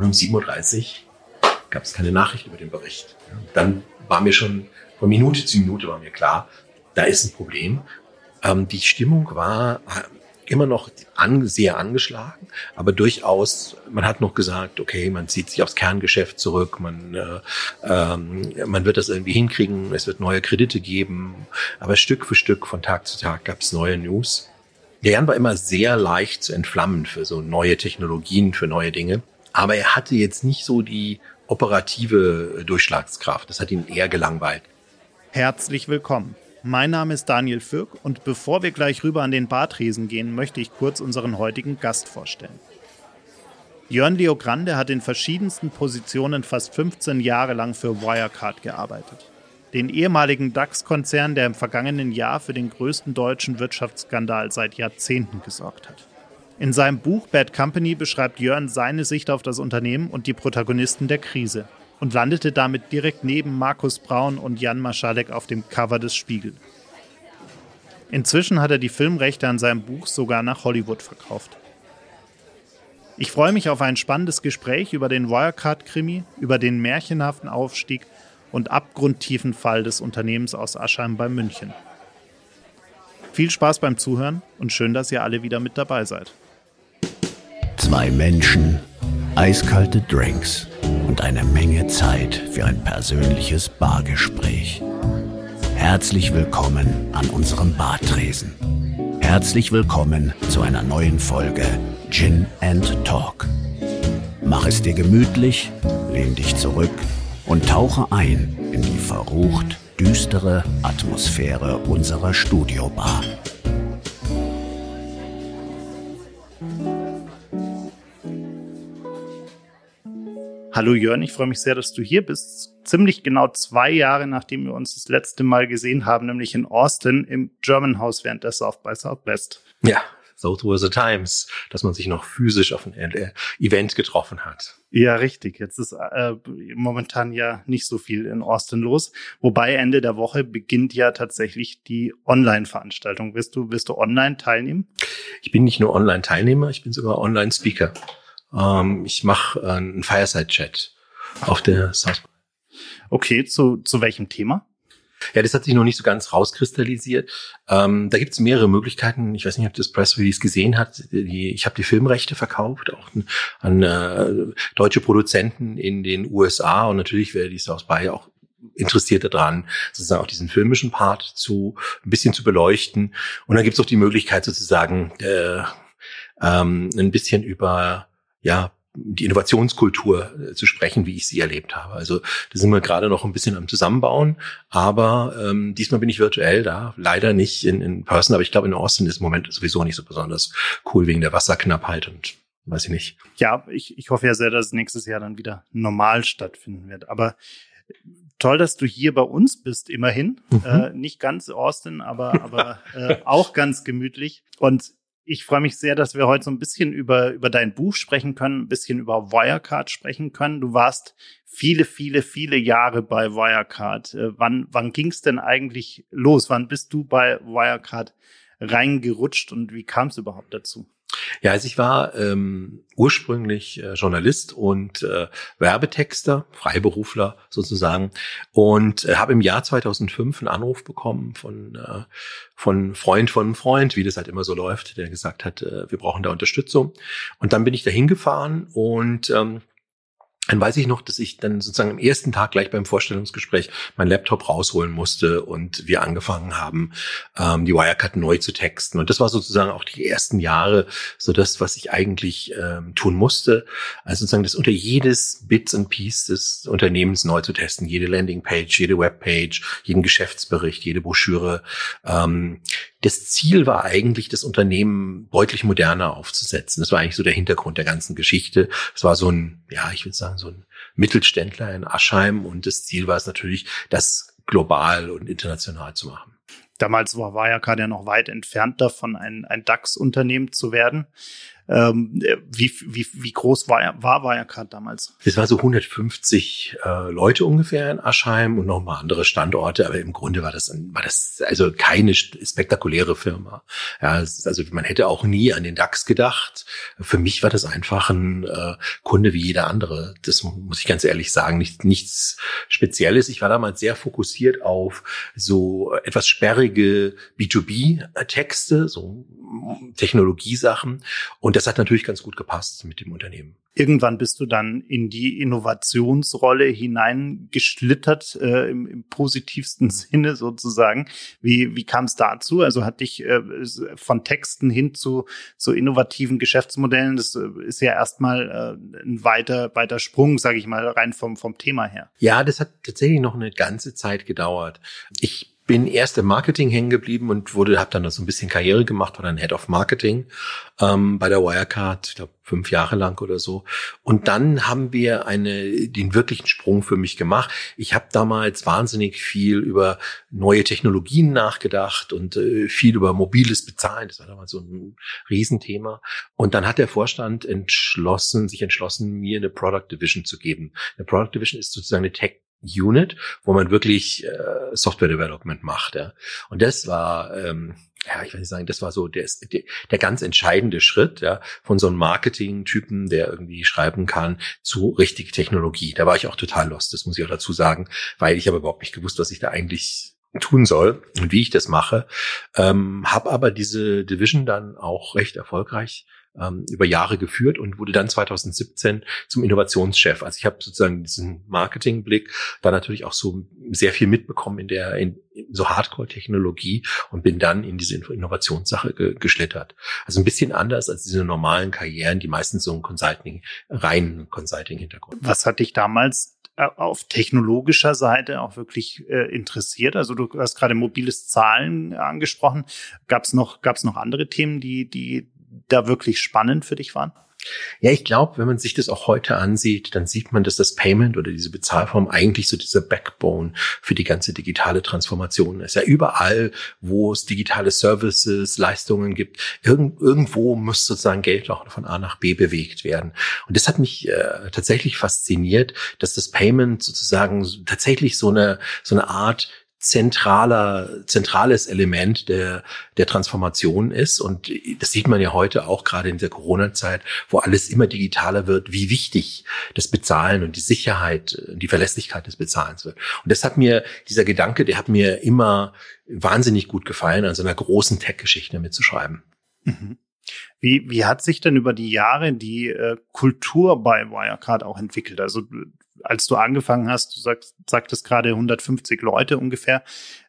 Und um 7.30 Uhr gab es keine Nachricht über den Bericht. Dann war mir schon von Minute zu Minute war mir klar, da ist ein Problem. Ähm, die Stimmung war immer noch an, sehr angeschlagen, aber durchaus, man hat noch gesagt, okay, man zieht sich aufs Kerngeschäft zurück, man, äh, ähm, man wird das irgendwie hinkriegen, es wird neue Kredite geben, aber Stück für Stück von Tag zu Tag gab es neue News. Der Jan war immer sehr leicht zu entflammen für so neue Technologien, für neue Dinge, aber er hatte jetzt nicht so die operative Durchschlagskraft. Das hat ihn eher gelangweilt. Herzlich willkommen. Mein Name ist Daniel Fürk und bevor wir gleich rüber an den Bartresen gehen, möchte ich kurz unseren heutigen Gast vorstellen. Jörn Leo Grande hat in verschiedensten Positionen fast 15 Jahre lang für Wirecard gearbeitet. Den ehemaligen DAX-Konzern, der im vergangenen Jahr für den größten deutschen Wirtschaftsskandal seit Jahrzehnten gesorgt hat. In seinem Buch Bad Company beschreibt Jörn seine Sicht auf das Unternehmen und die Protagonisten der Krise und landete damit direkt neben Markus Braun und Jan Maschalek auf dem Cover des Spiegel. Inzwischen hat er die Filmrechte an seinem Buch sogar nach Hollywood verkauft. Ich freue mich auf ein spannendes Gespräch über den Wirecard-Krimi, über den märchenhaften Aufstieg und abgrundtiefen Fall des Unternehmens aus Aschheim bei München. Viel Spaß beim Zuhören und schön, dass ihr alle wieder mit dabei seid. Zwei Menschen, eiskalte Drinks und eine Menge Zeit für ein persönliches Bargespräch. Herzlich willkommen an unserem Bartresen. Herzlich willkommen zu einer neuen Folge Gin and Talk. Mach es dir gemütlich, lehn dich zurück und tauche ein in die verrucht düstere Atmosphäre unserer Studiobar. Hallo Jörn, ich freue mich sehr, dass du hier bist. Ziemlich genau zwei Jahre, nachdem wir uns das letzte Mal gesehen haben, nämlich in Austin im German House während der South by Southwest. Ja, those were the times, dass man sich noch physisch auf ein Event getroffen hat. Ja, richtig. Jetzt ist äh, momentan ja nicht so viel in Austin los. Wobei Ende der Woche beginnt ja tatsächlich die Online-Veranstaltung. Wirst du, wirst du online teilnehmen? Ich bin nicht nur Online-Teilnehmer, ich bin sogar Online-Speaker. Ähm, ich mache äh, einen Fireside-Chat auf der South. Okay, zu, zu welchem Thema? Ja, das hat sich noch nicht so ganz rauskristallisiert. Ähm, da gibt es mehrere Möglichkeiten. Ich weiß nicht, ob das Press Release gesehen hat. Die, ich habe die Filmrechte verkauft, auch an, äh, deutsche Produzenten in den USA und natürlich wäre die South by auch interessiert daran, sozusagen auch diesen filmischen Part zu ein bisschen zu beleuchten. Und dann gibt es auch die Möglichkeit sozusagen äh, ähm, ein bisschen über ja die Innovationskultur äh, zu sprechen, wie ich sie erlebt habe. Also da sind wir gerade noch ein bisschen am Zusammenbauen, aber ähm, diesmal bin ich virtuell da, leider nicht in, in Person, aber ich glaube in Austin ist im Moment sowieso nicht so besonders cool wegen der Wasserknappheit und weiß ich nicht. Ja, ich, ich hoffe ja sehr, dass nächstes Jahr dann wieder normal stattfinden wird. Aber toll, dass du hier bei uns bist, immerhin. Mhm. Äh, nicht ganz Austin, aber, aber äh, auch ganz gemütlich. Und ich freue mich sehr, dass wir heute so ein bisschen über, über dein Buch sprechen können, ein bisschen über Wirecard sprechen können. Du warst viele, viele, viele Jahre bei Wirecard. Äh, wann wann ging es denn eigentlich los? Wann bist du bei Wirecard reingerutscht und wie kam es überhaupt dazu? Ja, also ich war ähm, ursprünglich äh, Journalist und äh, Werbetexter, Freiberufler sozusagen und äh, habe im Jahr 2005 einen Anruf bekommen von äh, von Freund von Freund, wie das halt immer so läuft, der gesagt hat, äh, wir brauchen da Unterstützung. Und dann bin ich da hingefahren und ähm, dann weiß ich noch, dass ich dann sozusagen am ersten Tag gleich beim Vorstellungsgespräch mein Laptop rausholen musste und wir angefangen haben, ähm, die Wirecard neu zu texten. Und das war sozusagen auch die ersten Jahre so das, was ich eigentlich ähm, tun musste. Also sozusagen das unter jedes Bits and Piece des Unternehmens neu zu testen. Jede Landingpage, jede Webpage, jeden Geschäftsbericht, jede Broschüre. Ähm, das Ziel war eigentlich, das Unternehmen deutlich moderner aufzusetzen. Das war eigentlich so der Hintergrund der ganzen Geschichte. Es war so ein, ja, ich würde sagen, so ein Mittelständler in Aschheim und das Ziel war es natürlich, das global und international zu machen. Damals war Wirecard ja noch weit entfernt davon, ein, ein DAX-Unternehmen zu werden. Ähm, wie, wie, wie groß war, war Wirecard damals? Es war so 150 äh, Leute ungefähr in Aschheim und noch ein paar andere Standorte, aber im Grunde war das, war das also keine spektakuläre Firma. Ja, also man hätte auch nie an den DAX gedacht. Für mich war das einfach ein äh, Kunde wie jeder andere. Das muss ich ganz ehrlich sagen, nicht, nichts Spezielles. Ich war damals sehr fokussiert auf so etwas sperrige B2B-Texte, so Technologiesachen. Und das hat natürlich ganz gut gepasst mit dem Unternehmen. Irgendwann bist du dann in die Innovationsrolle hineingeschlittert, äh, im, im, positivsten Sinne sozusagen. Wie, wie kam es dazu? Also hat dich äh, von Texten hin zu, zu innovativen Geschäftsmodellen, das äh, ist ja erstmal äh, ein weiter, weiter Sprung, sage ich mal, rein vom, vom Thema her. Ja, das hat tatsächlich noch eine ganze Zeit gedauert. Ich bin erst im Marketing hängen geblieben und wurde, habe dann so ein bisschen Karriere gemacht, war dann Head of Marketing ähm, bei der Wirecard, ich glaube fünf Jahre lang oder so. Und dann haben wir eine, den wirklichen Sprung für mich gemacht. Ich habe damals wahnsinnig viel über neue Technologien nachgedacht und äh, viel über mobiles Bezahlen. Das war damals so ein Riesenthema. Und dann hat der Vorstand entschlossen, sich entschlossen, mir eine Product Division zu geben. Eine Product Division ist sozusagen eine Tech Unit, wo man wirklich äh, Software Development macht. Ja. Und das war, ähm, ja, ich will nicht sagen, das war so der, der, der ganz entscheidende Schritt ja, von so einem Marketing-Typen, der irgendwie schreiben kann, zu richtig Technologie. Da war ich auch total lost, das muss ich auch dazu sagen, weil ich aber überhaupt nicht gewusst, was ich da eigentlich tun soll und wie ich das mache. Ähm, habe aber diese Division dann auch recht erfolgreich ähm, über Jahre geführt und wurde dann 2017 zum Innovationschef. Also ich habe sozusagen diesen Marketingblick, da natürlich auch so sehr viel mitbekommen in der in, so Hardcore-Technologie und bin dann in diese Innovationssache ge geschlittert. Also ein bisschen anders als diese normalen Karrieren, die meistens so ein Consulting, rein Consulting-Hintergrund. Was hat dich damals äh, auf technologischer Seite auch wirklich äh, interessiert? Also du hast gerade mobiles Zahlen angesprochen. Gab es noch, gab's noch andere Themen, die, die da wirklich spannend für dich waren? Ja, ich glaube, wenn man sich das auch heute ansieht, dann sieht man, dass das Payment oder diese Bezahlform eigentlich so dieser Backbone für die ganze digitale Transformation ist. Ja, überall, wo es digitale Services, Leistungen gibt, irgend, irgendwo muss sozusagen Geld auch von A nach B bewegt werden. Und das hat mich äh, tatsächlich fasziniert, dass das Payment sozusagen tatsächlich so eine, so eine Art zentraler, zentrales Element der, der Transformation ist. Und das sieht man ja heute auch gerade in der Corona-Zeit, wo alles immer digitaler wird, wie wichtig das Bezahlen und die Sicherheit, die Verlässlichkeit des Bezahlens wird. Und das hat mir, dieser Gedanke, der hat mir immer wahnsinnig gut gefallen, an so einer großen Tech-Geschichte mitzuschreiben. Mhm. Wie, wie hat sich denn über die Jahre die äh, Kultur bei Wirecard auch entwickelt? Also als du angefangen hast, du sagst, sagtest gerade 150 Leute ungefähr.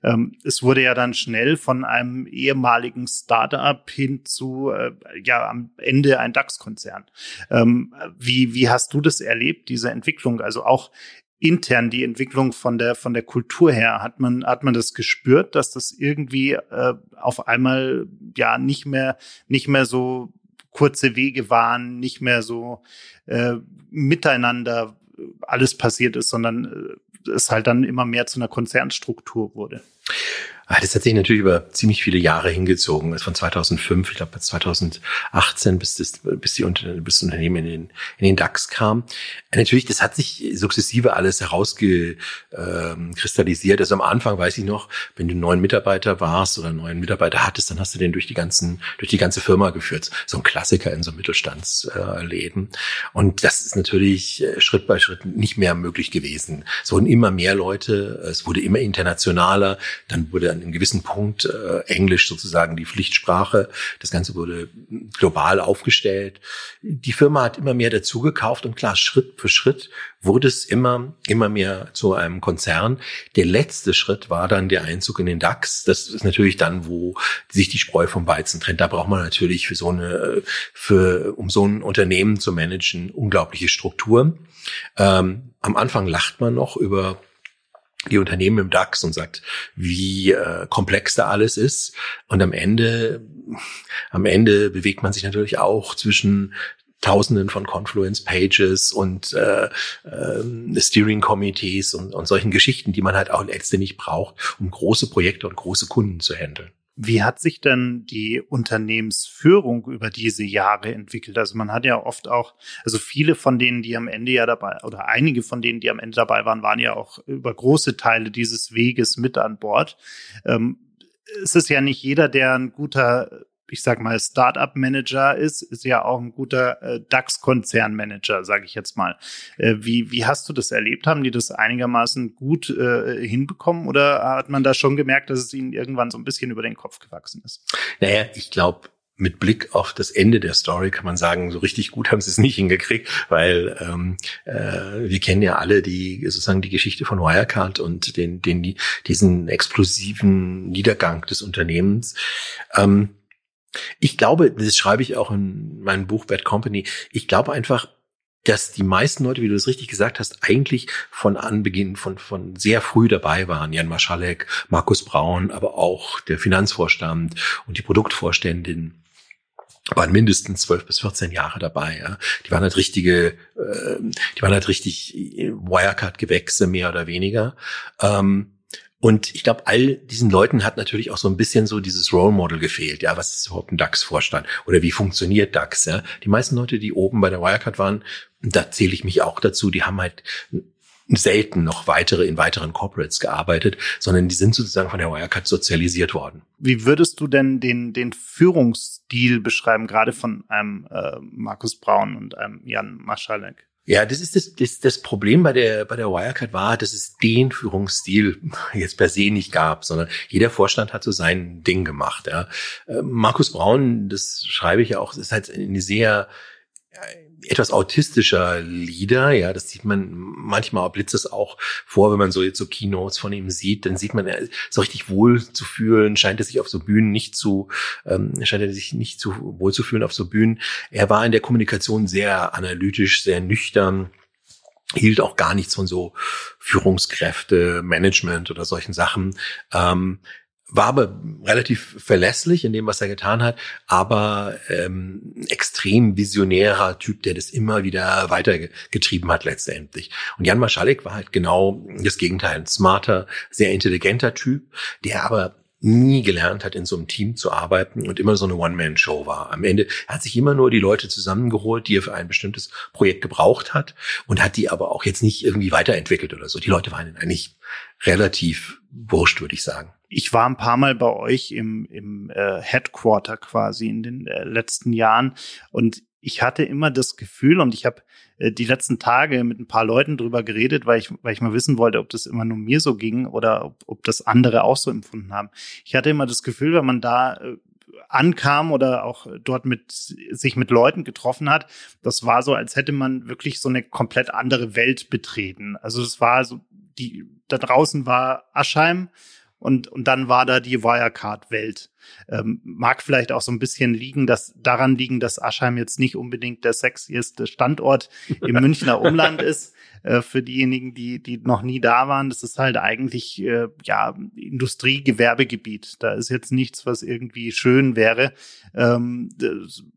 Ähm, es wurde ja dann schnell von einem ehemaligen Startup hin zu, äh, ja, am Ende ein DAX-Konzern. Ähm, wie, wie hast du das erlebt, diese Entwicklung? Also auch intern die Entwicklung von der von der Kultur her hat man hat man das gespürt, dass das irgendwie äh, auf einmal ja nicht mehr nicht mehr so kurze Wege waren, nicht mehr so äh, miteinander alles passiert ist, sondern äh, es halt dann immer mehr zu einer Konzernstruktur wurde. Ah, das hat sich natürlich über ziemlich viele Jahre hingezogen. Von 2005, ich glaube 2018, bis das, bis die bis das Unternehmen in den, in den DAX kam. Natürlich, das hat sich sukzessive alles herausgekristallisiert. Also am Anfang weiß ich noch, wenn du einen neuen Mitarbeiter warst oder einen neuen Mitarbeiter hattest, dann hast du den durch die ganzen, durch die ganze Firma geführt. So ein Klassiker in so Mittelstandsläden. Und das ist natürlich äh, Schritt bei Schritt nicht mehr möglich gewesen. Es wurden immer mehr Leute, es wurde immer internationaler, dann wurde an einem gewissen Punkt äh, Englisch sozusagen die Pflichtsprache. Das Ganze wurde global aufgestellt. Die Firma hat immer mehr dazu gekauft und klar, Schritt für Schritt wurde es immer, immer mehr zu einem Konzern. Der letzte Schritt war dann der Einzug in den DAX. Das ist natürlich dann, wo sich die Spreu vom Weizen trennt. Da braucht man natürlich für so eine, für, um so ein Unternehmen zu managen, unglaubliche Strukturen. Ähm, am Anfang lacht man noch über die Unternehmen im DAX und sagt, wie äh, komplex da alles ist. Und am Ende, am Ende bewegt man sich natürlich auch zwischen Tausenden von Confluence-Pages und äh, äh, Steering-Committees und, und solchen Geschichten, die man halt auch letztendlich braucht, um große Projekte und große Kunden zu handeln. Wie hat sich denn die Unternehmensführung über diese Jahre entwickelt? Also man hat ja oft auch, also viele von denen, die am Ende ja dabei, oder einige von denen, die am Ende dabei waren, waren ja auch über große Teile dieses Weges mit an Bord. Ähm, es ist ja nicht jeder, der ein guter ich sag mal, Startup-Manager ist, ist ja auch ein guter äh, DAX-Konzern-Manager, sage ich jetzt mal. Äh, wie, wie hast du das erlebt? Haben die das einigermaßen gut äh, hinbekommen oder hat man da schon gemerkt, dass es ihnen irgendwann so ein bisschen über den Kopf gewachsen ist? Naja, ich glaube, mit Blick auf das Ende der Story kann man sagen, so richtig gut haben sie es nicht hingekriegt, weil ähm, äh, wir kennen ja alle die sozusagen die Geschichte von Wirecard und den, den diesen explosiven Niedergang des Unternehmens. Ähm, ich glaube, das schreibe ich auch in meinem Buch Bad Company. Ich glaube einfach, dass die meisten Leute, wie du es richtig gesagt hast, eigentlich von Anbeginn, von, von sehr früh dabei waren. Jan Maschalek, Markus Braun, aber auch der Finanzvorstand und die Produktvorständin waren mindestens zwölf bis 14 Jahre dabei. Ja. Die waren halt richtige, äh, die waren halt richtig Wirecard-Gewächse mehr oder weniger. Ähm, und ich glaube, all diesen Leuten hat natürlich auch so ein bisschen so dieses Role Model gefehlt. Ja, was ist überhaupt ein DAX-Vorstand? Oder wie funktioniert DAX? Ja, die meisten Leute, die oben bei der Wirecard waren, da zähle ich mich auch dazu, die haben halt selten noch weitere in weiteren Corporates gearbeitet, sondern die sind sozusagen von der Wirecard sozialisiert worden. Wie würdest du denn den, den Führungsstil beschreiben, gerade von einem äh, Markus Braun und einem Jan Maschalek? Ja, das ist das, das, das Problem bei der, bei der Wirecard war, dass es den Führungsstil jetzt per se nicht gab, sondern jeder Vorstand hat so sein Ding gemacht. Ja. Äh, Markus Braun, das schreibe ich ja auch, ist halt eine sehr etwas autistischer Leader, ja, das sieht man manchmal blitzt es auch vor, wenn man so jetzt so Keynotes von ihm sieht, dann sieht man, er so richtig wohl zu fühlen, scheint er sich auf so Bühnen nicht zu, ähm, scheint er sich nicht zu wohl zu fühlen auf so Bühnen. Er war in der Kommunikation sehr analytisch, sehr nüchtern, hielt auch gar nichts von so Führungskräfte, Management oder solchen Sachen. Ähm, war aber relativ verlässlich in dem, was er getan hat, aber ähm, extrem visionärer Typ, der das immer wieder weitergetrieben hat letztendlich. Und Jan Maschalek war halt genau das Gegenteil, ein smarter, sehr intelligenter Typ, der aber nie gelernt hat, in so einem Team zu arbeiten und immer so eine One-Man-Show war. Am Ende hat sich immer nur die Leute zusammengeholt, die er für ein bestimmtes Projekt gebraucht hat und hat die aber auch jetzt nicht irgendwie weiterentwickelt oder so. Die Leute waren eigentlich relativ wurscht, würde ich sagen. Ich war ein paar Mal bei euch im, im äh, Headquarter quasi in den äh, letzten Jahren und ich hatte immer das Gefühl und ich habe äh, die letzten Tage mit ein paar Leuten drüber geredet, weil ich, weil ich mal wissen wollte, ob das immer nur mir so ging oder ob, ob das andere auch so empfunden haben. Ich hatte immer das Gefühl, wenn man da äh, ankam oder auch dort mit sich mit Leuten getroffen hat, das war so, als hätte man wirklich so eine komplett andere Welt betreten. Also es war so die da draußen war Aschheim und, und dann war da die Wirecard-Welt. Ähm, mag vielleicht auch so ein bisschen liegen, dass daran liegen, dass Aschheim jetzt nicht unbedingt der sexieste Standort im Münchner Umland ist. Äh, für diejenigen, die, die noch nie da waren, das ist halt eigentlich äh, ja Industriegewerbegebiet. Da ist jetzt nichts, was irgendwie schön wäre. Ähm,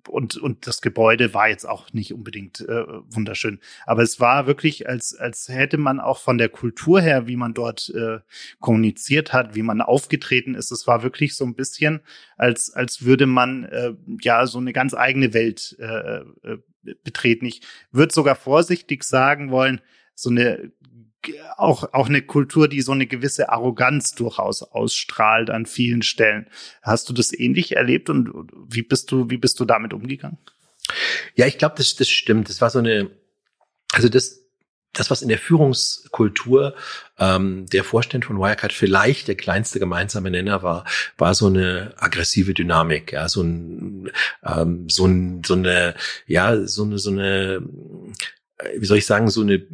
und, und das Gebäude war jetzt auch nicht unbedingt äh, wunderschön. Aber es war wirklich, als, als hätte man auch von der Kultur her, wie man dort äh, kommuniziert hat, wie man aufgetreten ist, es war wirklich so ein bisschen, als, als würde man äh, ja so eine ganz eigene Welt äh, äh, betreten. Ich würde sogar vorsichtig sagen wollen, so eine auch, auch eine Kultur, die so eine gewisse Arroganz durchaus ausstrahlt an vielen Stellen. Hast du das ähnlich erlebt und wie bist du, wie bist du damit umgegangen? Ja, ich glaube, das, das stimmt. Das war so eine, also das, das, was in der Führungskultur ähm, der Vorstand von Wirecard vielleicht der kleinste gemeinsame Nenner war, war so eine aggressive Dynamik, ja, so ein, ähm, so, ein, so eine, ja, so eine, so eine äh, wie soll ich sagen, so eine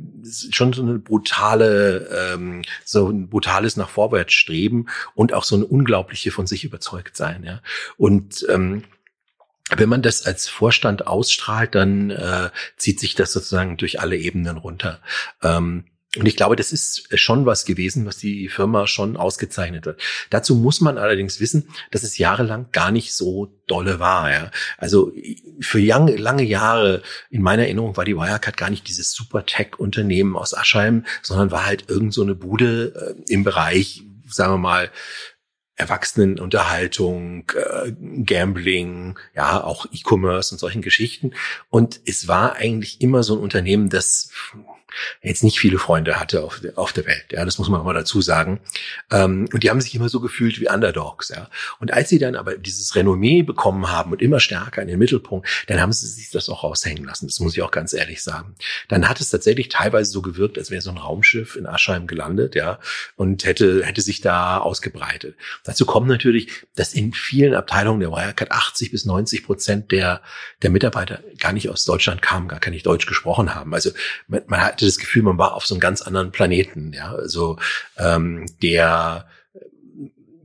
schon so eine brutale, ähm, so ein brutales nach vorwärts streben und auch so eine unglaubliche von sich überzeugt sein, ja. Und ähm, wenn man das als Vorstand ausstrahlt, dann äh, zieht sich das sozusagen durch alle Ebenen runter. Ähm, und ich glaube, das ist schon was gewesen, was die Firma schon ausgezeichnet hat. Dazu muss man allerdings wissen, dass es jahrelang gar nicht so dolle war. Ja. Also für lange, lange Jahre in meiner Erinnerung war die Wirecard gar nicht dieses super Tech-Unternehmen aus Aschheim, sondern war halt irgend so eine Bude äh, im Bereich, sagen wir mal, Erwachsenenunterhaltung, äh, Gambling, ja, auch E-Commerce und solchen Geschichten. Und es war eigentlich immer so ein Unternehmen, das jetzt nicht viele Freunde hatte auf, auf der Welt. Ja, das muss man mal dazu sagen. Ähm, und die haben sich immer so gefühlt wie Underdogs. Ja. Und als sie dann aber dieses Renommee bekommen haben und immer stärker in den Mittelpunkt, dann haben sie sich das auch raushängen lassen. Das muss ich auch ganz ehrlich sagen. Dann hat es tatsächlich teilweise so gewirkt, als wäre so ein Raumschiff in Aschheim gelandet, ja, und hätte hätte sich da ausgebreitet. Dazu kommt natürlich, dass in vielen Abteilungen der Wirecard 80 bis 90 Prozent der der Mitarbeiter gar nicht aus Deutschland kamen, gar nicht Deutsch gesprochen haben. Also man, man hat hatte das Gefühl, man war auf so einem ganz anderen Planeten, ja, also ähm, der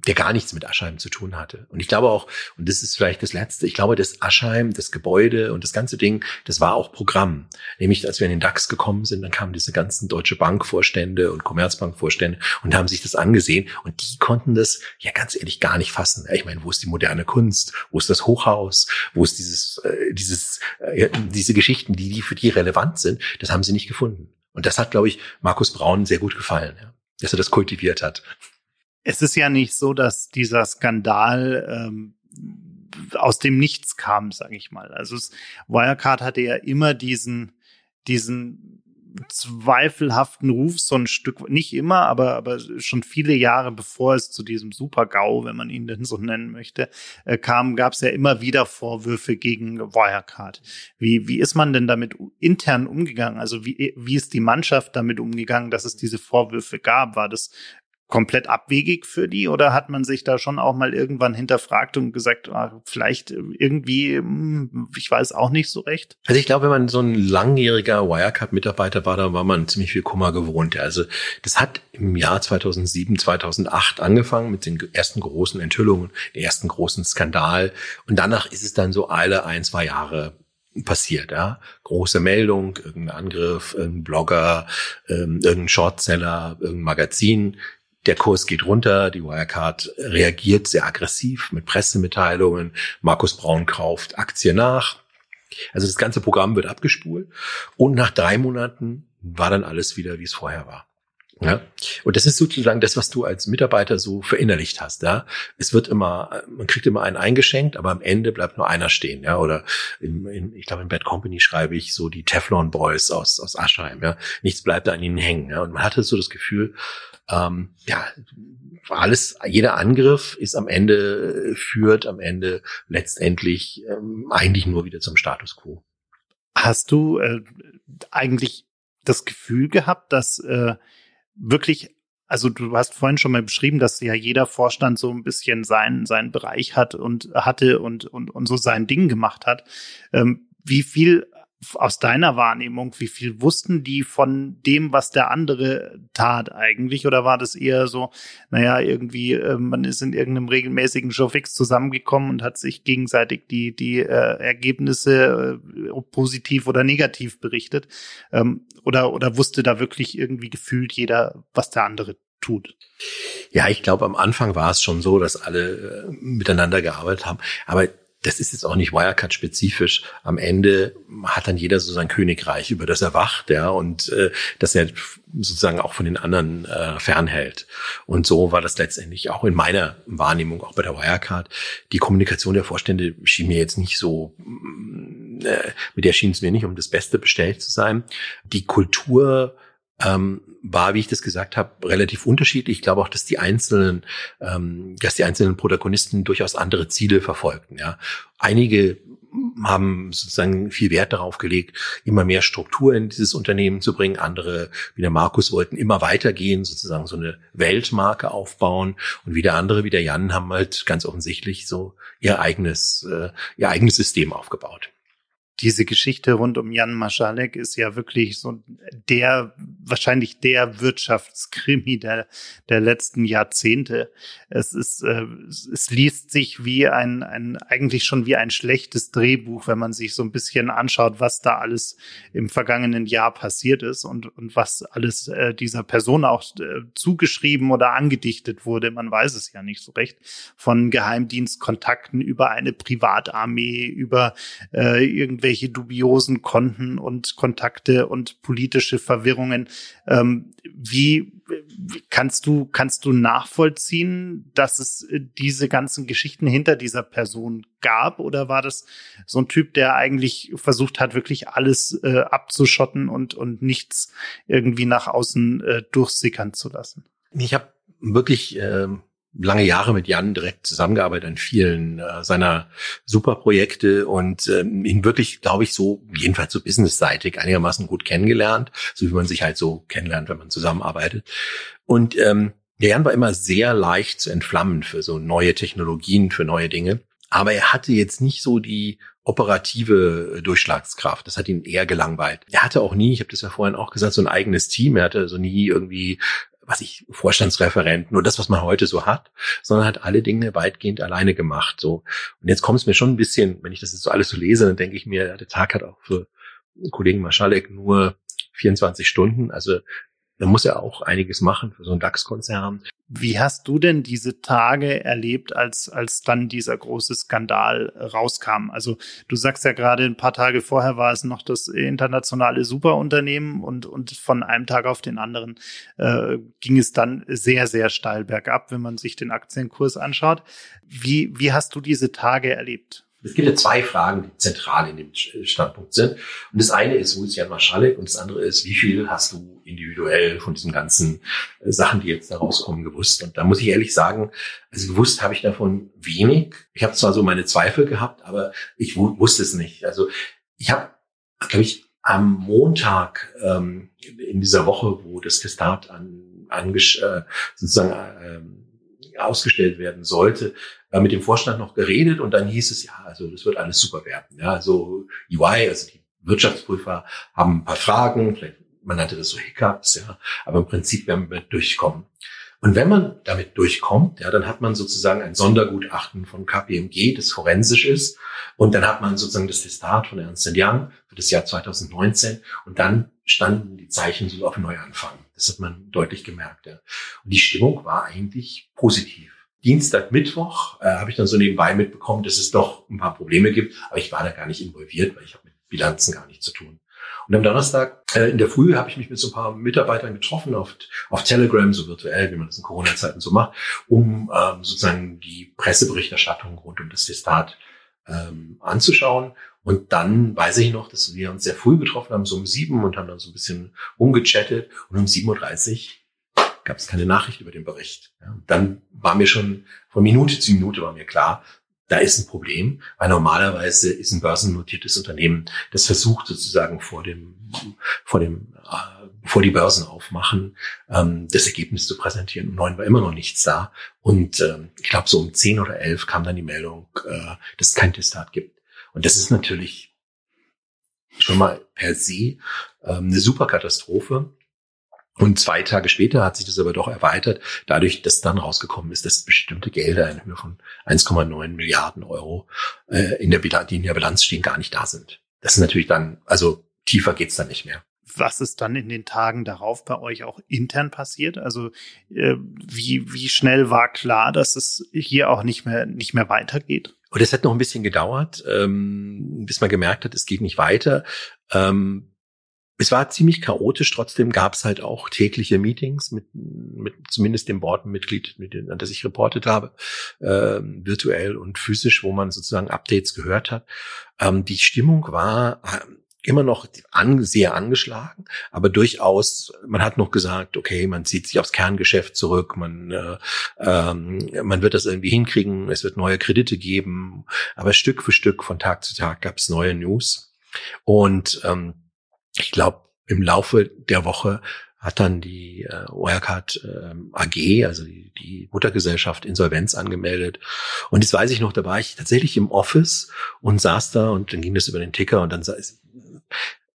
der gar nichts mit Aschheim zu tun hatte. Und ich glaube auch, und das ist vielleicht das Letzte, ich glaube, das Aschheim, das Gebäude und das ganze Ding, das war auch Programm. Nämlich, als wir in den DAX gekommen sind, dann kamen diese ganzen Deutsche Bankvorstände und Commerzbankvorstände und haben sich das angesehen und die konnten das ja ganz ehrlich gar nicht fassen. Ich meine, wo ist die moderne Kunst? Wo ist das Hochhaus? Wo ist dieses, äh, dieses, äh, diese Geschichten, die, die für die relevant sind? Das haben sie nicht gefunden. Und das hat, glaube ich, Markus Braun sehr gut gefallen, ja, dass er das kultiviert hat es ist ja nicht so, dass dieser Skandal ähm, aus dem Nichts kam, sage ich mal. Also es, Wirecard hatte ja immer diesen diesen zweifelhaften Ruf so ein Stück, nicht immer, aber, aber schon viele Jahre bevor es zu diesem Super-GAU, wenn man ihn denn so nennen möchte, äh, kam, gab es ja immer wieder Vorwürfe gegen Wirecard. Wie, wie ist man denn damit intern umgegangen? Also wie, wie ist die Mannschaft damit umgegangen, dass es diese Vorwürfe gab? War das komplett abwegig für die oder hat man sich da schon auch mal irgendwann hinterfragt und gesagt, ah, vielleicht irgendwie, hm, ich weiß auch nicht so recht? Also ich glaube, wenn man so ein langjähriger Wirecard-Mitarbeiter war, dann war man ziemlich viel Kummer gewohnt. Also das hat im Jahr 2007, 2008 angefangen mit den ersten großen Enthüllungen, den ersten großen Skandal und danach ist es dann so alle ein, zwei Jahre passiert, ja. Große Meldung, irgendein Angriff, irgendein Blogger, ähm, irgendein Shortseller, irgendein Magazin, der Kurs geht runter, die Wirecard reagiert sehr aggressiv mit Pressemitteilungen. Markus Braun kauft Aktien nach. Also das ganze Programm wird abgespult. Und nach drei Monaten war dann alles wieder, wie es vorher war. Ja, und das ist sozusagen das, was du als Mitarbeiter so verinnerlicht hast. Ja, es wird immer, man kriegt immer einen eingeschenkt, aber am Ende bleibt nur einer stehen. Ja, oder in, in, ich glaube in Bad Company schreibe ich so die Teflon Boys aus aus Aschheim. Ja, nichts bleibt an ihnen hängen. Ja, und man hatte so das Gefühl, ähm, ja, alles, jeder Angriff ist am Ende führt am Ende letztendlich ähm, eigentlich nur wieder zum Status quo. Hast du äh, eigentlich das Gefühl gehabt, dass äh, wirklich, also du hast vorhin schon mal beschrieben, dass ja jeder Vorstand so ein bisschen seinen, seinen Bereich hat und hatte und, und, und so sein Ding gemacht hat. Ähm, wie viel aus deiner Wahrnehmung, wie viel wussten die von dem, was der andere tat eigentlich? Oder war das eher so, naja, irgendwie, äh, man ist in irgendeinem regelmäßigen Showfix zusammengekommen und hat sich gegenseitig die, die äh, Ergebnisse äh, positiv oder negativ berichtet? Ähm, oder, oder wusste da wirklich irgendwie gefühlt jeder, was der andere tut? Ja, ich glaube, am Anfang war es schon so, dass alle äh, miteinander gearbeitet haben. Aber das ist jetzt auch nicht Wirecard-spezifisch. Am Ende hat dann jeder so sein Königreich, über das er wacht, ja, und äh, das er sozusagen auch von den anderen äh, fernhält. Und so war das letztendlich auch in meiner Wahrnehmung, auch bei der Wirecard. Die Kommunikation der Vorstände schien mir jetzt nicht so, äh, mit der schien es mir nicht um das Beste bestellt zu sein. Die Kultur ähm, war, wie ich das gesagt habe, relativ unterschiedlich. Ich glaube auch, dass die einzelnen, ähm, dass die einzelnen Protagonisten durchaus andere Ziele verfolgten. Ja, einige haben sozusagen viel Wert darauf gelegt, immer mehr Struktur in dieses Unternehmen zu bringen. Andere, wie der Markus, wollten immer weitergehen, sozusagen so eine Weltmarke aufbauen. Und wieder andere, wie der Jan, haben halt ganz offensichtlich so ihr eigenes, äh, ihr eigenes System aufgebaut diese Geschichte rund um Jan Maschalek ist ja wirklich so der, wahrscheinlich der Wirtschaftskrimi der, der letzten Jahrzehnte. Es ist, äh, es liest sich wie ein, ein, eigentlich schon wie ein schlechtes Drehbuch, wenn man sich so ein bisschen anschaut, was da alles im vergangenen Jahr passiert ist und, und was alles äh, dieser Person auch äh, zugeschrieben oder angedichtet wurde. Man weiß es ja nicht so recht. Von Geheimdienstkontakten über eine Privatarmee, über äh, irgendwie irgendwelche dubiosen Konten und Kontakte und politische Verwirrungen. Ähm, wie, kannst du, kannst du nachvollziehen, dass es äh, diese ganzen Geschichten hinter dieser Person gab? Oder war das so ein Typ, der eigentlich versucht hat, wirklich alles äh, abzuschotten und, und nichts irgendwie nach außen äh, durchsickern zu lassen? Ich habe wirklich ähm, lange Jahre mit Jan direkt zusammengearbeitet an vielen äh, seiner Superprojekte und ähm, ihn wirklich, glaube ich, so, jedenfalls so businessseitig einigermaßen gut kennengelernt, so wie man sich halt so kennenlernt, wenn man zusammenarbeitet. Und ähm, der Jan war immer sehr leicht zu entflammen für so neue Technologien, für neue Dinge. Aber er hatte jetzt nicht so die operative Durchschlagskraft. Das hat ihn eher gelangweilt. Er hatte auch nie, ich habe das ja vorhin auch gesagt, so ein eigenes Team. Er hatte so nie irgendwie was ich, Vorstandsreferenten, nur das, was man heute so hat, sondern hat alle Dinge weitgehend alleine gemacht. So. Und jetzt kommt es mir schon ein bisschen, wenn ich das jetzt so alles so lese, dann denke ich mir, der Tag hat auch für Kollegen Maschalek nur 24 Stunden. Also da muss er auch einiges machen für so einen DAX-Konzern. Wie hast du denn diese Tage erlebt, als, als dann dieser große Skandal rauskam? Also du sagst ja gerade, ein paar Tage vorher war es noch das internationale Superunternehmen und, und von einem Tag auf den anderen äh, ging es dann sehr, sehr steil bergab, wenn man sich den Aktienkurs anschaut. Wie, wie hast du diese Tage erlebt? Es gibt ja zwei Fragen, die zentral in dem Standpunkt sind. Und das eine ist, wo ist Jan Marschalek? Und das andere ist, wie viel hast du individuell von diesen ganzen äh, Sachen, die jetzt da rauskommen, gewusst? Und da muss ich ehrlich sagen, also gewusst habe ich davon wenig. Ich habe zwar so meine Zweifel gehabt, aber ich wusste es nicht. Also ich habe, glaube ich, am Montag ähm, in dieser Woche, wo das Testat an, angesch äh, sozusagen ähm, ausgestellt werden sollte, äh, mit dem Vorstand noch geredet und dann hieß es, ja, also das wird alles super werden. Ja, also UI, also die Wirtschaftsprüfer haben ein paar Fragen, vielleicht man nannte das so Hiccups, ja, aber im Prinzip werden wir durchkommen. Und wenn man damit durchkommt, ja, dann hat man sozusagen ein Sondergutachten von KPMG, das forensisch ist. Und dann hat man sozusagen das Testat von Ernst Young für das Jahr 2019. Und dann standen die Zeichen so auf Neuanfang. Das hat man deutlich gemerkt. Ja. Und die Stimmung war eigentlich positiv. Dienstag, Mittwoch äh, habe ich dann so nebenbei mitbekommen, dass es doch ein paar Probleme gibt, aber ich war da gar nicht involviert, weil ich habe mit Bilanzen gar nichts zu tun. Und am Donnerstag äh, in der Früh habe ich mich mit so ein paar Mitarbeitern getroffen auf, auf Telegram, so virtuell, wie man das in Corona-Zeiten so macht, um ähm, sozusagen die Presseberichterstattung rund um das Testat ähm, anzuschauen. Und dann weiß ich noch, dass wir uns sehr früh getroffen haben, so um sieben und haben dann so ein bisschen rumgechattet. Und um 7.30 Uhr gab es keine Nachricht über den Bericht. Ja, dann war mir schon von Minute zu Minute war mir klar, da ist ein Problem, weil normalerweise ist ein börsennotiertes Unternehmen, das versucht sozusagen vor dem, vor dem, äh, vor die Börsen aufmachen, ähm, das Ergebnis zu präsentieren. Um neun war immer noch nichts da. Und ähm, ich glaube, so um zehn oder elf kam dann die Meldung, äh, dass es kein Testat gibt. Und das ist natürlich schon mal per se ähm, eine super Katastrophe. Und zwei Tage später hat sich das aber doch erweitert, dadurch, dass dann rausgekommen ist, dass bestimmte Gelder in Höhe von 1,9 Milliarden Euro äh, in der Bilanz, die in der Bilanz stehen, gar nicht da sind. Das ist natürlich dann, also tiefer geht's dann nicht mehr. Was ist dann in den Tagen darauf bei euch auch intern passiert? Also äh, wie, wie schnell war klar, dass es hier auch nicht mehr, nicht mehr weitergeht? Und es hat noch ein bisschen gedauert, ähm, bis man gemerkt hat, es geht nicht weiter. Ähm, es war ziemlich chaotisch, trotzdem gab es halt auch tägliche Meetings mit, mit zumindest dem Boardmitglied, mit dem, an das ich reportet habe, äh, virtuell und physisch, wo man sozusagen Updates gehört hat. Ähm, die Stimmung war äh, immer noch an, sehr angeschlagen, aber durchaus, man hat noch gesagt, okay, man zieht sich aufs Kerngeschäft zurück, man, äh, ähm, man wird das irgendwie hinkriegen, es wird neue Kredite geben, aber Stück für Stück von Tag zu Tag gab es neue News. Und ähm, ich glaube, im Laufe der Woche hat dann die äh, Wirecard äh, AG, also die, die Muttergesellschaft, Insolvenz angemeldet. Und das weiß ich noch, da war ich tatsächlich im Office und saß da und dann ging das über den Ticker und dann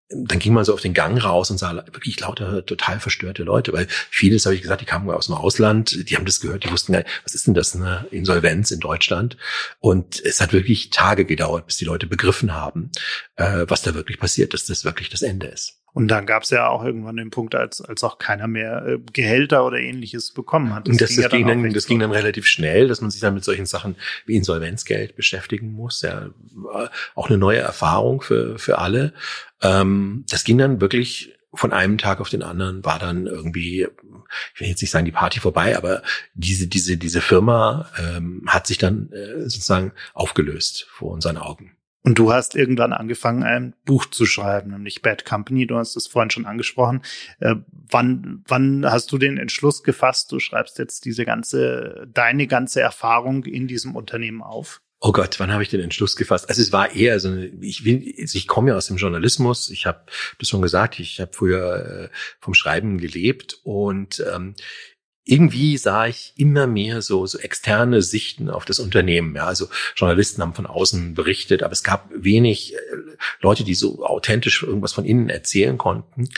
dann ging man so auf den Gang raus und sah wirklich lauter total verstörte Leute, weil vieles, habe ich gesagt, die kamen aus dem Ausland, die haben das gehört, die wussten, was ist denn das, eine Insolvenz in Deutschland? Und es hat wirklich Tage gedauert, bis die Leute begriffen haben, äh, was da wirklich passiert, dass das wirklich das Ende ist. Und dann gab es ja auch irgendwann den Punkt, als, als auch keiner mehr äh, Gehälter oder ähnliches bekommen hat. Das, das, ging, das, ja ging, dann, das ging dann relativ schnell, dass man sich dann mit solchen Sachen wie Insolvenzgeld beschäftigen muss. Ja, auch eine neue Erfahrung für, für alle. Ähm, das ging dann wirklich von einem Tag auf den anderen, war dann irgendwie ich will jetzt nicht sagen die Party vorbei, aber diese diese diese Firma ähm, hat sich dann äh, sozusagen aufgelöst vor unseren Augen. Und du hast irgendwann angefangen, ein Buch zu schreiben, nämlich Bad Company. Du hast es vorhin schon angesprochen. Äh, wann, wann hast du den Entschluss gefasst? Du schreibst jetzt diese ganze, deine ganze Erfahrung in diesem Unternehmen auf? Oh Gott, wann habe ich den Entschluss gefasst? Also es war eher so, eine, ich ich komme ja aus dem Journalismus. Ich habe das schon gesagt. Ich habe früher äh, vom Schreiben gelebt und ähm, irgendwie sah ich immer mehr so, so externe Sichten auf das Unternehmen. Ja, also Journalisten haben von außen berichtet, aber es gab wenig äh, Leute, die so authentisch irgendwas von innen erzählen konnten.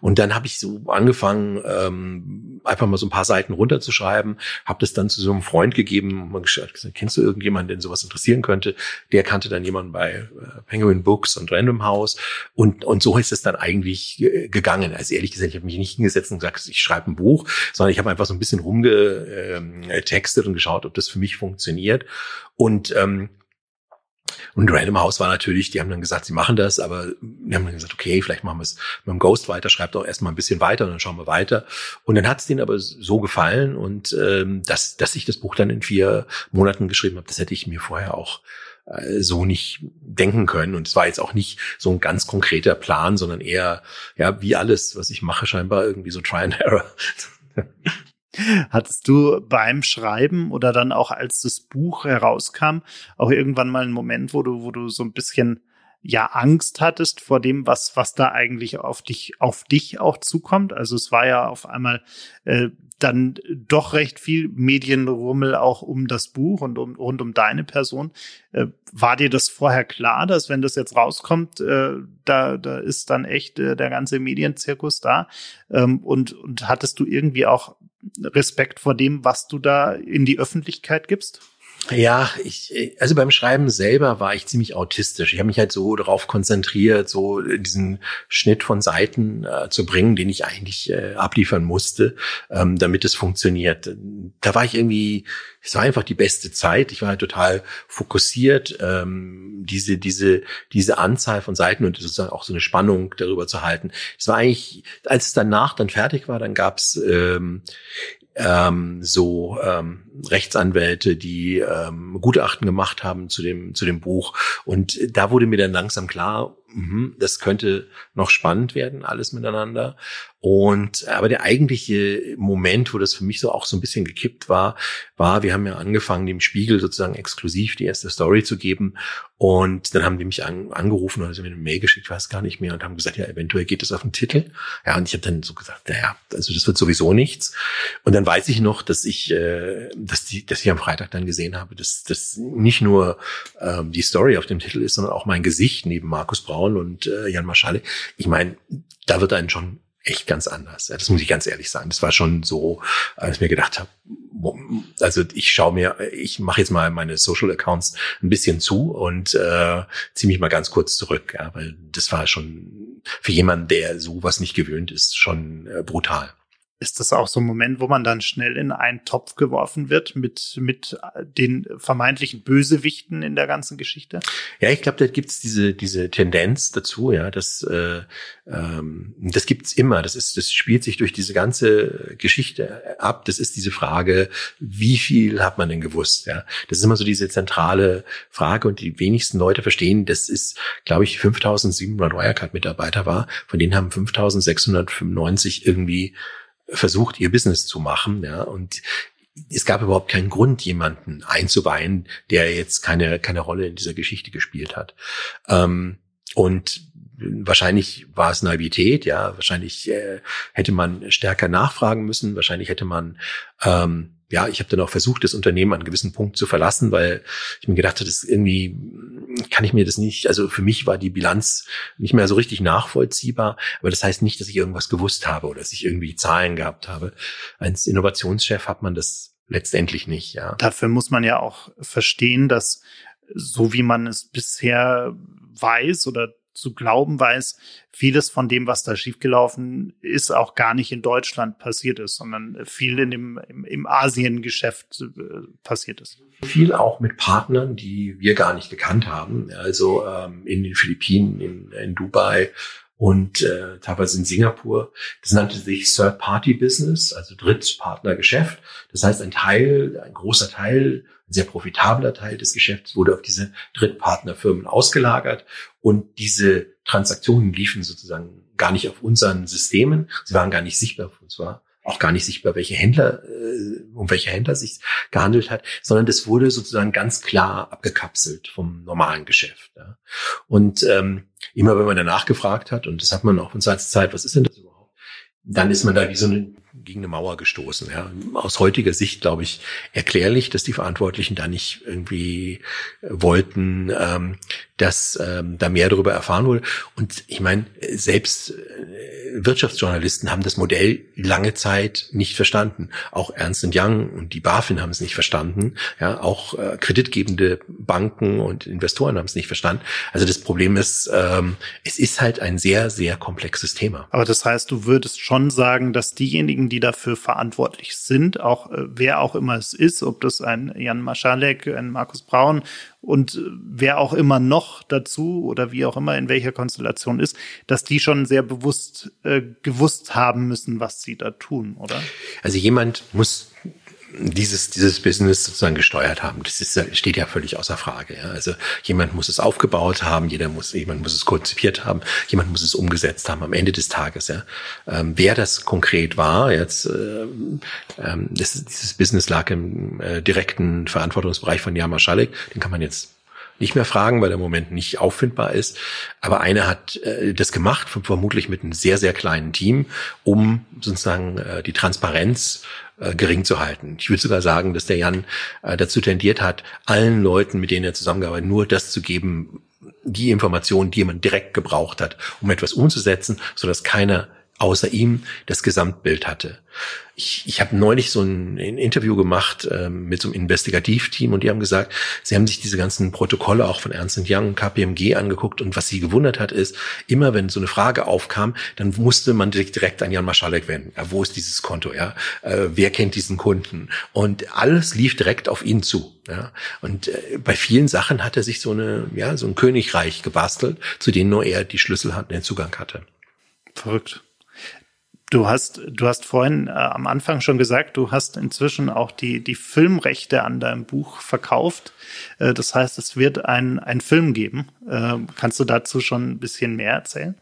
Und dann habe ich so angefangen, ähm, einfach mal so ein paar Seiten runterzuschreiben, habe das dann zu so einem Freund gegeben und gesagt, kennst du irgendjemanden, den sowas interessieren könnte? Der kannte dann jemanden bei äh, Penguin Books und Random House. Und, und so ist es dann eigentlich gegangen. Also ehrlich gesagt, ich habe mich nicht hingesetzt und gesagt, ich schreibe ein Buch, sondern ich habe einfach so ein bisschen rumgetextet und geschaut, ob das für mich funktioniert. Und ähm, und Random House war natürlich, die haben dann gesagt, sie machen das, aber wir haben dann gesagt, okay, vielleicht machen wir es mit dem Ghost weiter, schreibt doch erstmal ein bisschen weiter und dann schauen wir weiter. Und dann hat es denen aber so gefallen und ähm, dass, dass ich das Buch dann in vier Monaten geschrieben habe, das hätte ich mir vorher auch äh, so nicht denken können. Und es war jetzt auch nicht so ein ganz konkreter Plan, sondern eher, ja, wie alles, was ich mache, scheinbar irgendwie so Try and Error. Hattest du beim Schreiben oder dann auch als das Buch herauskam, auch irgendwann mal einen Moment, wo du, wo du so ein bisschen ja Angst hattest vor dem, was was da eigentlich auf dich auf dich auch zukommt. Also es war ja auf einmal äh, dann doch recht viel Medienrummel auch um das Buch und um, rund um deine Person. Äh, war dir das vorher klar, dass wenn das jetzt rauskommt, äh, da, da ist dann echt äh, der ganze Medienzirkus da? Ähm, und, und hattest du irgendwie auch Respekt vor dem, was du da in die Öffentlichkeit gibst? Ja, ich, also beim Schreiben selber war ich ziemlich autistisch. Ich habe mich halt so darauf konzentriert, so diesen Schnitt von Seiten äh, zu bringen, den ich eigentlich äh, abliefern musste, ähm, damit es funktioniert. Da war ich irgendwie, es war einfach die beste Zeit. Ich war halt total fokussiert, ähm, diese, diese, diese Anzahl von Seiten und sozusagen auch so eine Spannung darüber zu halten. Es war eigentlich, als es danach dann fertig war, dann gab's ähm, ähm, so ähm, Rechtsanwälte, die ähm, Gutachten gemacht haben zu dem zu dem Buch und da wurde mir dann langsam klar, mh, das könnte noch spannend werden alles miteinander und aber der eigentliche Moment, wo das für mich so auch so ein bisschen gekippt war, war, wir haben ja angefangen, dem Spiegel sozusagen exklusiv die erste Story zu geben. Und dann haben die mich an, angerufen oder sie mir eine Mail geschickt, weiß gar nicht mehr, und haben gesagt, ja, eventuell geht es auf den Titel. Ja, und ich habe dann so gesagt, naja, also das wird sowieso nichts. Und dann weiß ich noch, dass ich, äh, dass die, dass ich am Freitag dann gesehen habe, dass das nicht nur ähm, die Story auf dem Titel ist, sondern auch mein Gesicht neben Markus Braun und äh, Jan Marschalle. Ich meine, da wird einen schon echt ganz anders. Das muss ich ganz ehrlich sagen. Das war schon so, als ich mir gedacht habe, also ich schaue mir, ich mache jetzt mal meine Social Accounts ein bisschen zu und äh, ziehe mich mal ganz kurz zurück, ja, weil das war schon für jemanden, der sowas nicht gewöhnt ist, schon äh, brutal ist das auch so ein Moment, wo man dann schnell in einen Topf geworfen wird mit, mit den vermeintlichen Bösewichten in der ganzen Geschichte? Ja, ich glaube, da gibt's diese, diese Tendenz dazu, ja, das, äh, ähm, das gibt's immer. Das ist, das spielt sich durch diese ganze Geschichte ab. Das ist diese Frage, wie viel hat man denn gewusst? Ja, das ist immer so diese zentrale Frage und die wenigsten Leute verstehen, das ist, glaube ich, 5700 Wirecard-Mitarbeiter war, von denen haben 5695 irgendwie versucht, ihr Business zu machen, ja, und es gab überhaupt keinen Grund, jemanden einzuweihen, der jetzt keine, keine Rolle in dieser Geschichte gespielt hat. Ähm, und wahrscheinlich war es Naivität, ja, wahrscheinlich äh, hätte man stärker nachfragen müssen, wahrscheinlich hätte man ähm, ja, ich habe dann auch versucht, das Unternehmen an einem gewissen Punkt zu verlassen, weil ich mir gedacht habe, das irgendwie kann ich mir das nicht, also für mich war die Bilanz nicht mehr so richtig nachvollziehbar, aber das heißt nicht, dass ich irgendwas gewusst habe oder dass ich irgendwie Zahlen gehabt habe. Als Innovationschef hat man das letztendlich nicht, ja. Dafür muss man ja auch verstehen, dass so wie man es bisher weiß oder zu glauben weiß, vieles von dem, was da schiefgelaufen ist, auch gar nicht in Deutschland passiert ist, sondern viel in dem, im, im Asiengeschäft äh, passiert ist. Viel auch mit Partnern, die wir gar nicht gekannt haben. Also ähm, in den Philippinen, in, in Dubai und äh, teilweise in Singapur. Das nannte sich Third-Party-Business, also Drittpartnergeschäft. Das heißt, ein Teil, ein großer Teil, ein sehr profitabler Teil des Geschäfts wurde auf diese Drittpartnerfirmen ausgelagert und diese Transaktionen liefen sozusagen gar nicht auf unseren Systemen. Sie waren gar nicht sichtbar für uns war auch gar nicht sichtbar, welche Händler, äh, um welche Händler sich gehandelt hat, sondern das wurde sozusagen ganz klar abgekapselt vom normalen Geschäft. Ja. Und ähm, immer wenn man danach gefragt hat, und das hat man auch von Zeit zu Zeit, was ist denn das überhaupt, dann ist man da wie so eine gegen eine Mauer gestoßen. Ja. Aus heutiger Sicht, glaube ich, erklärlich, dass die Verantwortlichen da nicht irgendwie wollten, ähm, dass ähm, da mehr darüber erfahren wurde. Und ich meine, selbst äh, Wirtschaftsjournalisten haben das Modell lange Zeit nicht verstanden. Auch Ernst Young und die BaFin haben es nicht verstanden. Ja, auch äh, kreditgebende Banken und Investoren haben es nicht verstanden. Also das Problem ist, ähm, es ist halt ein sehr, sehr komplexes Thema. Aber das heißt, du würdest schon sagen, dass diejenigen, die dafür verantwortlich sind, auch äh, wer auch immer es ist, ob das ein Jan Maschalek, ein Markus Braun und äh, wer auch immer noch dazu oder wie auch immer in welcher Konstellation ist, dass die schon sehr bewusst äh, gewusst haben müssen, was sie da tun, oder? Also jemand muss dieses, dieses Business sozusagen gesteuert haben. Das ist, steht ja völlig außer Frage. Ja. Also jemand muss es aufgebaut haben, jeder muss, jemand muss es konzipiert haben, jemand muss es umgesetzt haben am Ende des Tages. Ja. Ähm, wer das konkret war, jetzt ähm, ähm das, dieses Business lag im äh, direkten Verantwortungsbereich von Jan Maschalek, den kann man jetzt nicht mehr fragen, weil der Moment nicht auffindbar ist. Aber einer hat äh, das gemacht, vermutlich mit einem sehr, sehr kleinen Team, um sozusagen äh, die Transparenz äh, gering zu halten. Ich würde sogar sagen, dass der Jan äh, dazu tendiert hat, allen Leuten, mit denen er zusammengearbeitet, nur das zu geben, die Informationen, die man direkt gebraucht hat, um etwas umzusetzen, sodass keiner außer ihm das Gesamtbild hatte. Ich, ich habe neulich so ein, Interview gemacht ähm, mit so einem Investigativteam und die haben gesagt, sie haben sich diese ganzen Protokolle auch von Ernst Young, KPMG angeguckt und was sie gewundert hat ist, immer wenn so eine Frage aufkam, dann musste man direkt an Jan Maschalek wenden. Ja, wo ist dieses Konto? Ja, äh, wer kennt diesen Kunden? Und alles lief direkt auf ihn zu. Ja, und äh, bei vielen Sachen hat er sich so eine, ja, so ein Königreich gebastelt, zu denen nur er die Schlüssel hat, den Zugang hatte. Verrückt. Du hast, du hast vorhin äh, am Anfang schon gesagt, du hast inzwischen auch die, die Filmrechte an deinem Buch verkauft. Äh, das heißt, es wird ein, ein Film geben. Äh, kannst du dazu schon ein bisschen mehr erzählen?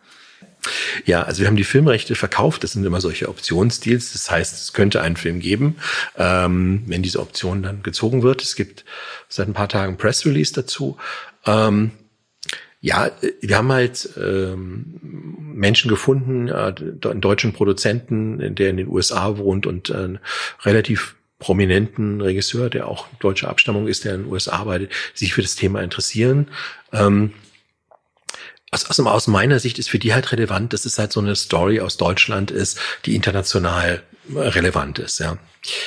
Ja, also wir haben die Filmrechte verkauft. Das sind immer solche Optionsdeals. Das heißt, es könnte einen Film geben, ähm, wenn diese Option dann gezogen wird. Es gibt seit ein paar Tagen Press Release dazu. Ähm, ja, wir haben halt ähm, Menschen gefunden, äh, einen deutschen Produzenten, der in den USA wohnt und einen relativ prominenten Regisseur, der auch deutscher Abstammung ist, der in den USA arbeitet, sich für das Thema interessieren. Ähm, aus, aus meiner Sicht ist für die halt relevant, dass es halt so eine Story aus Deutschland ist, die international relevant ist, ja.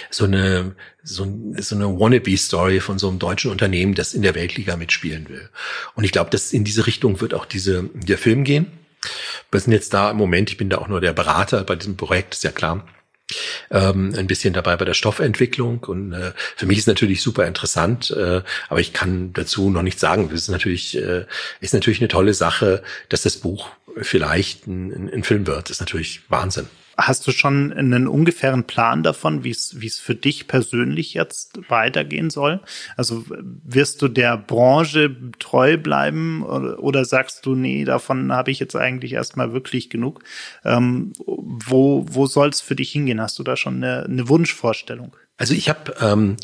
So eine, so, so eine Wannabe-Story von so einem deutschen Unternehmen, das in der Weltliga mitspielen will. Und ich glaube, dass in diese Richtung wird auch diese, der Film gehen. Wir sind jetzt da im Moment, ich bin da auch nur der Berater bei diesem Projekt, ist ja klar. Ähm, ein bisschen dabei bei der Stoffentwicklung und äh, für mich ist natürlich super interessant, äh, aber ich kann dazu noch nichts sagen. Das ist natürlich äh, ist natürlich eine tolle Sache, dass das Buch vielleicht ein, ein Film wird. Das ist natürlich Wahnsinn. Hast du schon einen ungefähren Plan davon, wie es für dich persönlich jetzt weitergehen soll? Also wirst du der Branche treu bleiben oder, oder sagst du, nee, davon habe ich jetzt eigentlich erstmal wirklich genug? Ähm, wo wo soll es für dich hingehen? Hast du da schon eine, eine Wunschvorstellung? Also ich habe ähm,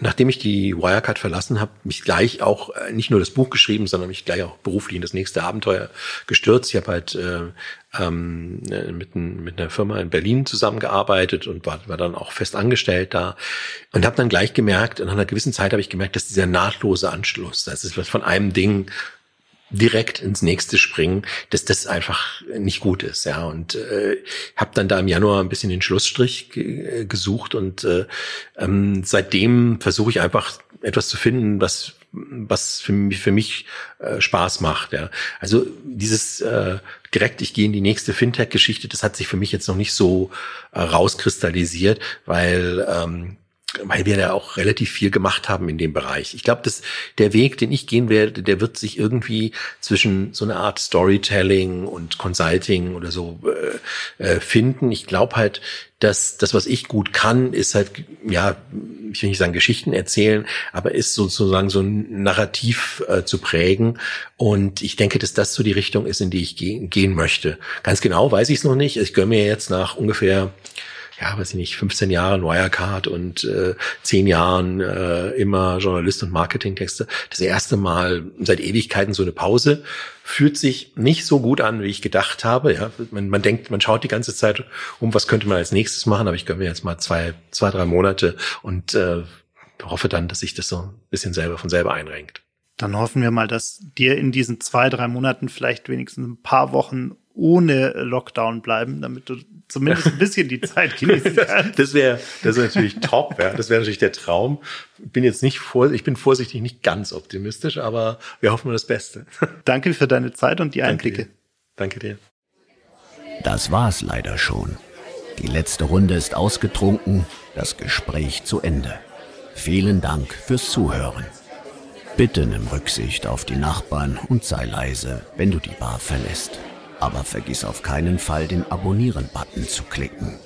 nachdem ich die Wirecard verlassen habe, mich gleich auch äh, nicht nur das Buch geschrieben, sondern mich gleich auch beruflich in das nächste Abenteuer gestürzt. Ich habe halt äh, ähm, mit, ein, mit einer Firma in Berlin zusammengearbeitet und war, war dann auch fest angestellt da und habe dann gleich gemerkt, in einer gewissen Zeit habe ich gemerkt, dass dieser nahtlose Anschluss, das ist was von einem Ding direkt ins nächste springen, dass das einfach nicht gut ist, ja. Und äh, habe dann da im Januar ein bisschen den Schlussstrich ge gesucht und äh, ähm, seitdem versuche ich einfach etwas zu finden, was was für mich, für mich äh, Spaß macht. Ja. Also dieses äh, direkt, ich gehe in die nächste Fintech-Geschichte, das hat sich für mich jetzt noch nicht so äh, rauskristallisiert, weil ähm, weil wir da auch relativ viel gemacht haben in dem Bereich. Ich glaube, dass der Weg, den ich gehen werde, der wird sich irgendwie zwischen so einer Art Storytelling und Consulting oder so äh, äh, finden. Ich glaube halt, dass das, was ich gut kann, ist halt, ja, ich will nicht sagen Geschichten erzählen, aber ist sozusagen so ein Narrativ äh, zu prägen. Und ich denke, dass das so die Richtung ist, in die ich ge gehen möchte. Ganz genau weiß ich es noch nicht. Ich gönne mir jetzt nach ungefähr ja, weiß ich nicht, 15 Jahren Wirecard und äh, 10 Jahren äh, immer Journalist und Marketingtexte. Das erste Mal seit Ewigkeiten so eine Pause. Fühlt sich nicht so gut an, wie ich gedacht habe. Ja, man, man denkt, man schaut die ganze Zeit um, was könnte man als nächstes machen, aber ich gönne mir jetzt mal zwei, zwei, drei Monate und äh, hoffe dann, dass sich das so ein bisschen selber von selber einrenkt. Dann hoffen wir mal, dass dir in diesen zwei, drei Monaten vielleicht wenigstens ein paar Wochen ohne Lockdown bleiben, damit du zumindest ein bisschen die Zeit genießen kannst. das wäre das wär natürlich top, ja. Das wäre natürlich der Traum. Bin jetzt nicht vor, ich bin vorsichtig nicht ganz optimistisch, aber wir hoffen nur das Beste. Danke für deine Zeit und die Einblicke. Danke dir. Danke dir. Das war's leider schon. Die letzte Runde ist ausgetrunken, das Gespräch zu Ende. Vielen Dank fürs Zuhören. Bitte nimm Rücksicht auf die Nachbarn und sei leise, wenn du die Bar verlässt aber vergiss auf keinen Fall den Abonnieren-Button zu klicken.